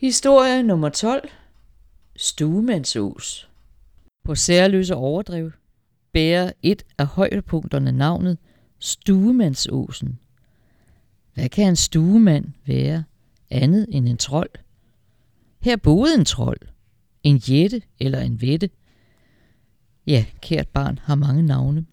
Historie nummer 12. Stuemandsås. På Særløse Overdrev bærer et af højdepunkterne navnet Stuemandsåsen. Hvad kan en stuemand være andet end en trold? Her boede en trold, en jætte eller en vette. Ja, kært barn har mange navne.